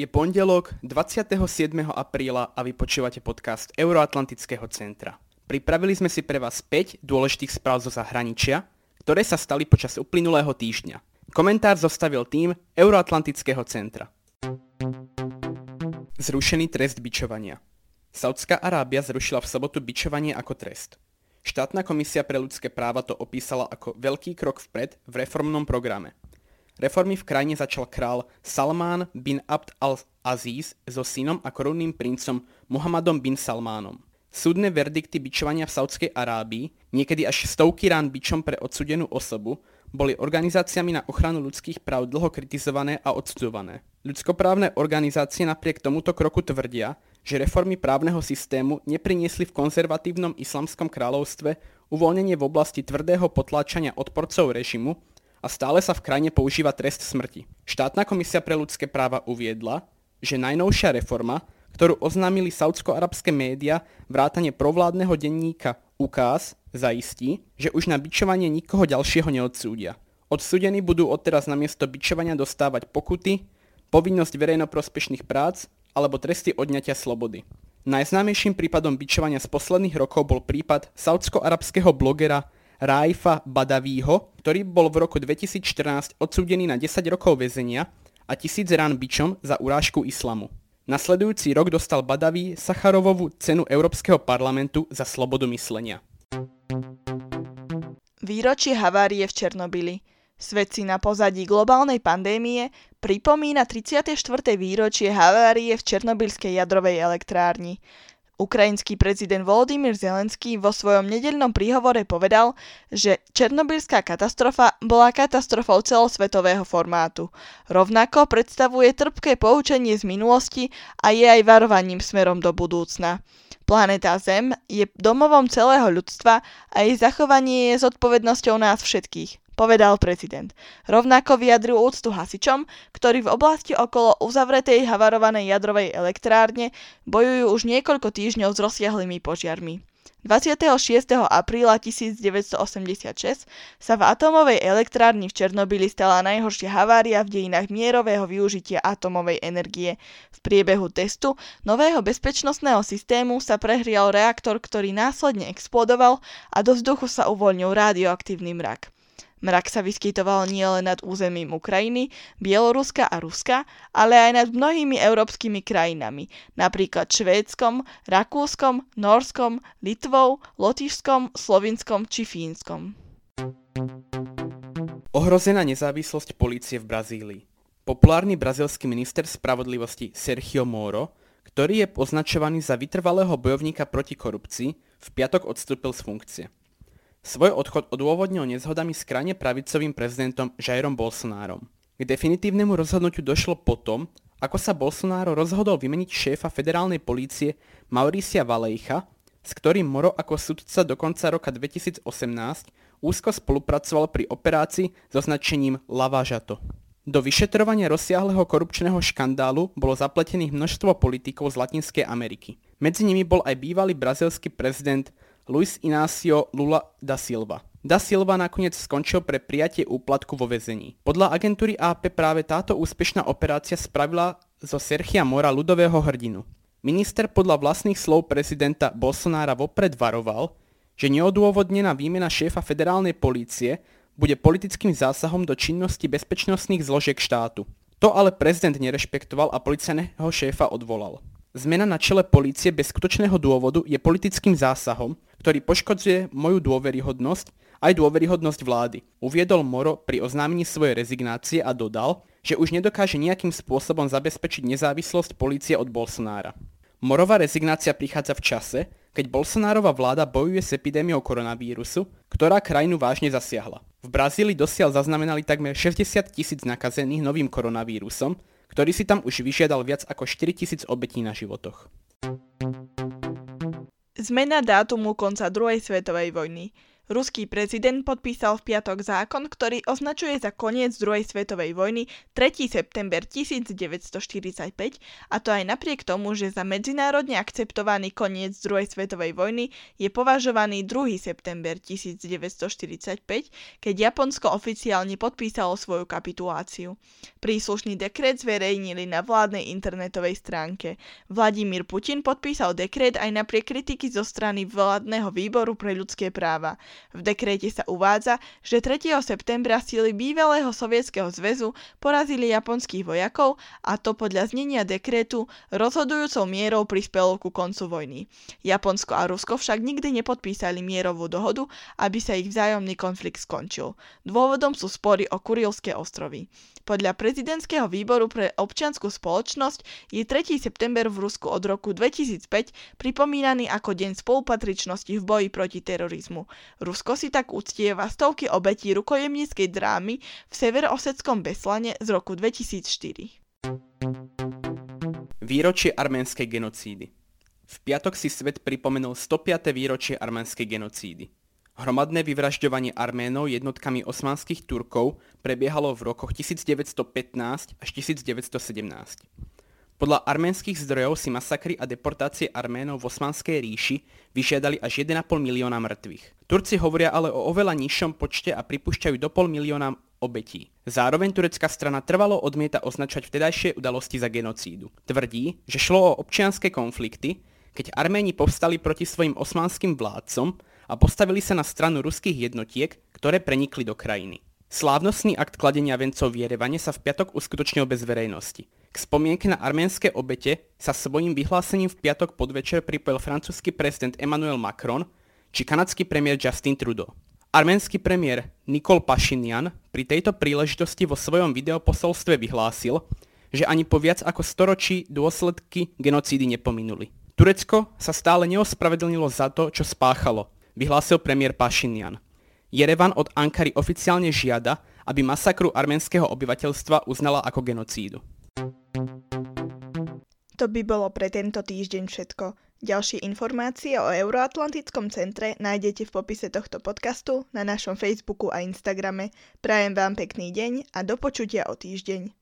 Je pondelok 27. apríla a vy počúvate podcast Euroatlantického centra. Pripravili sme si pre vás 5 dôležitých správ zo zahraničia, ktoré sa stali počas uplynulého týždňa. Komentár zostavil tým Euroatlantického centra. Zrušený trest bičovania. Saudská Arábia zrušila v sobotu bičovanie ako trest. Štátna komisia pre ľudské práva to opísala ako veľký krok vpred v reformnom programe. Reformy v krajine začal král Salmán bin Abd al-Aziz so synom a korunným princom Muhammadom bin Salmánom. Súdne verdikty bičovania v Saudskej Arábii, niekedy až stovky rán bičom pre odsudenú osobu, boli organizáciami na ochranu ľudských práv dlho kritizované a odsudzované. Ľudskoprávne organizácie napriek tomuto kroku tvrdia, že reformy právneho systému nepriniesli v konzervatívnom islamskom kráľovstve uvoľnenie v oblasti tvrdého potláčania odporcov režimu a stále sa v krajine používa trest smrti. Štátna komisia pre ľudské práva uviedla, že najnovšia reforma, ktorú oznámili saudsko-arabské média vrátane provládneho denníka UKAS, zaistí, že už na bičovanie nikoho ďalšieho neodsúdia. Odsúdení budú odteraz namiesto bičovania dostávať pokuty, povinnosť verejnoprospešných prác alebo tresty odňatia slobody. Najznámejším prípadom bičovania z posledných rokov bol prípad saudsko-arabského blogera Raifa Badavího, ktorý bol v roku 2014 odsúdený na 10 rokov väzenia a tisíc rán bičom za urážku islamu. Nasledujúci rok dostal Badaví Sacharovovú cenu Európskeho parlamentu za slobodu myslenia. Výročie havárie v Černobyli. Svet si na pozadí globálnej pandémie pripomína 34. výročie havárie v Černobylskej jadrovej elektrárni. Ukrajinský prezident Volodymyr Zelenský vo svojom nedeľnom príhovore povedal, že černobylská katastrofa bola katastrofou celosvetového formátu. Rovnako predstavuje trpké poučenie z minulosti a je aj varovaním smerom do budúcna. Planéta Zem je domovom celého ľudstva a jej zachovanie je zodpovednosťou nás všetkých povedal prezident. Rovnako vyjadril úctu hasičom, ktorí v oblasti okolo uzavretej havarovanej jadrovej elektrárne bojujú už niekoľko týždňov s rozsiahlými požiarmi. 26. apríla 1986 sa v atomovej elektrárni v Černobyli stala najhoršia havária v dejinách mierového využitia atomovej energie. V priebehu testu nového bezpečnostného systému sa prehrial reaktor, ktorý následne explodoval a do vzduchu sa uvoľnil radioaktívny mrak. Mrak sa vyskytoval nielen nad územím Ukrajiny, Bieloruska a Ruska, ale aj nad mnohými európskymi krajinami, napríklad Švédskom, Rakúskom, Norskom, Litvou, Lotyšskom, Slovinskom či Fínskom. Ohrozená nezávislosť polície v Brazílii. Populárny brazilský minister spravodlivosti Sergio Moro, ktorý je označovaný za vytrvalého bojovníka proti korupcii, v piatok odstúpil z funkcie. Svoj odchod odôvodnil nezhodami s krajne pravicovým prezidentom Jairom Bolsonárom. K definitívnemu rozhodnutiu došlo potom, ako sa Bolsonaro rozhodol vymeniť šéfa federálnej polície Mauricia Valejcha, s ktorým Moro ako sudca do konca roka 2018 úzko spolupracoval pri operácii so značením Lavažato. Do vyšetrovania rozsiahleho korupčného škandálu bolo zapletených množstvo politikov z Latinskej Ameriky. Medzi nimi bol aj bývalý brazilský prezident Luis Inácio Lula da Silva. Da Silva nakoniec skončil pre prijatie úplatku vo väzení. Podľa agentúry AP práve táto úspešná operácia spravila zo Serchia Mora ľudového hrdinu. Minister podľa vlastných slov prezidenta Bolsonára vopred varoval, že neodôvodnená výmena šéfa federálnej polície bude politickým zásahom do činnosti bezpečnostných zložiek štátu. To ale prezident nerešpektoval a policajného šéfa odvolal. Zmena na čele polície bez skutočného dôvodu je politickým zásahom, ktorý poškodzuje moju dôveryhodnosť aj dôveryhodnosť vlády. Uviedol Moro pri oznámení svojej rezignácie a dodal, že už nedokáže nejakým spôsobom zabezpečiť nezávislosť polície od Bolsonára. Morová rezignácia prichádza v čase, keď Bolsonárova vláda bojuje s epidémiou koronavírusu, ktorá krajinu vážne zasiahla. V Brazílii dosiaľ zaznamenali takmer 60 tisíc nakazených novým koronavírusom, ktorý si tam už vyžiadal viac ako 4000 obetí na životoch. Zmena dátumu konca druhej svetovej vojny. Ruský prezident podpísal v piatok zákon, ktorý označuje za koniec druhej svetovej vojny 3. september 1945 a to aj napriek tomu, že za medzinárodne akceptovaný koniec druhej svetovej vojny je považovaný 2. september 1945, keď Japonsko oficiálne podpísalo svoju kapituláciu. Príslušný dekret zverejnili na vládnej internetovej stránke. Vladimír Putin podpísal dekret aj napriek kritiky zo strany vládneho výboru pre ľudské práva. V dekréte sa uvádza, že 3. septembra síly bývalého sovietskeho zväzu porazili japonských vojakov a to podľa znenia dekrétu rozhodujúcou mierou prispelo ku koncu vojny. Japonsko a Rusko však nikdy nepodpísali mierovú dohodu, aby sa ich vzájomný konflikt skončil. Dôvodom sú spory o Kurilské ostrovy. Podľa prezidentského výboru pre občianskú spoločnosť je 3. september v Rusku od roku 2005 pripomínaný ako deň spolupatričnosti v boji proti terorizmu. Rusko si tak uctieva stovky obetí rukojemníckej drámy v severooseckom Beslane z roku 2004. Výročie arménskej genocídy V piatok si svet pripomenul 105. výročie arménskej genocídy. Hromadné vyvražďovanie Arménov jednotkami osmanských Turkov prebiehalo v rokoch 1915 až 1917. Podľa arménskych zdrojov si masakry a deportácie Arménov v Osmanskej ríši vyžiadali až 1,5 milióna mŕtvych. Turci hovoria ale o oveľa nižšom počte a pripúšťajú do pol milióna obetí. Zároveň turecká strana trvalo odmieta označať vtedajšie udalosti za genocídu. Tvrdí, že šlo o občianské konflikty, keď Arméni povstali proti svojim osmanským vládcom a postavili sa na stranu ruských jednotiek, ktoré prenikli do krajiny. Slávnostný akt kladenia vencov v Jerevane sa v piatok uskutočnil bez verejnosti. K spomienke na arménske obete sa svojim vyhlásením v piatok podvečer pripojil francúzsky prezident Emmanuel Macron či kanadský premiér Justin Trudeau. Arménsky premiér Nikol Pašinian pri tejto príležitosti vo svojom videoposolstve vyhlásil, že ani po viac ako storočí dôsledky genocídy nepominuli. Turecko sa stále neospravedlnilo za to, čo spáchalo – vyhlásil premiér Pašinian. Jerevan od Ankary oficiálne žiada, aby masakru arménskeho obyvateľstva uznala ako genocídu. To by bolo pre tento týždeň všetko. Ďalšie informácie o Euroatlantickom centre nájdete v popise tohto podcastu na našom Facebooku a Instagrame. Prajem vám pekný deň a do počutia o týždeň.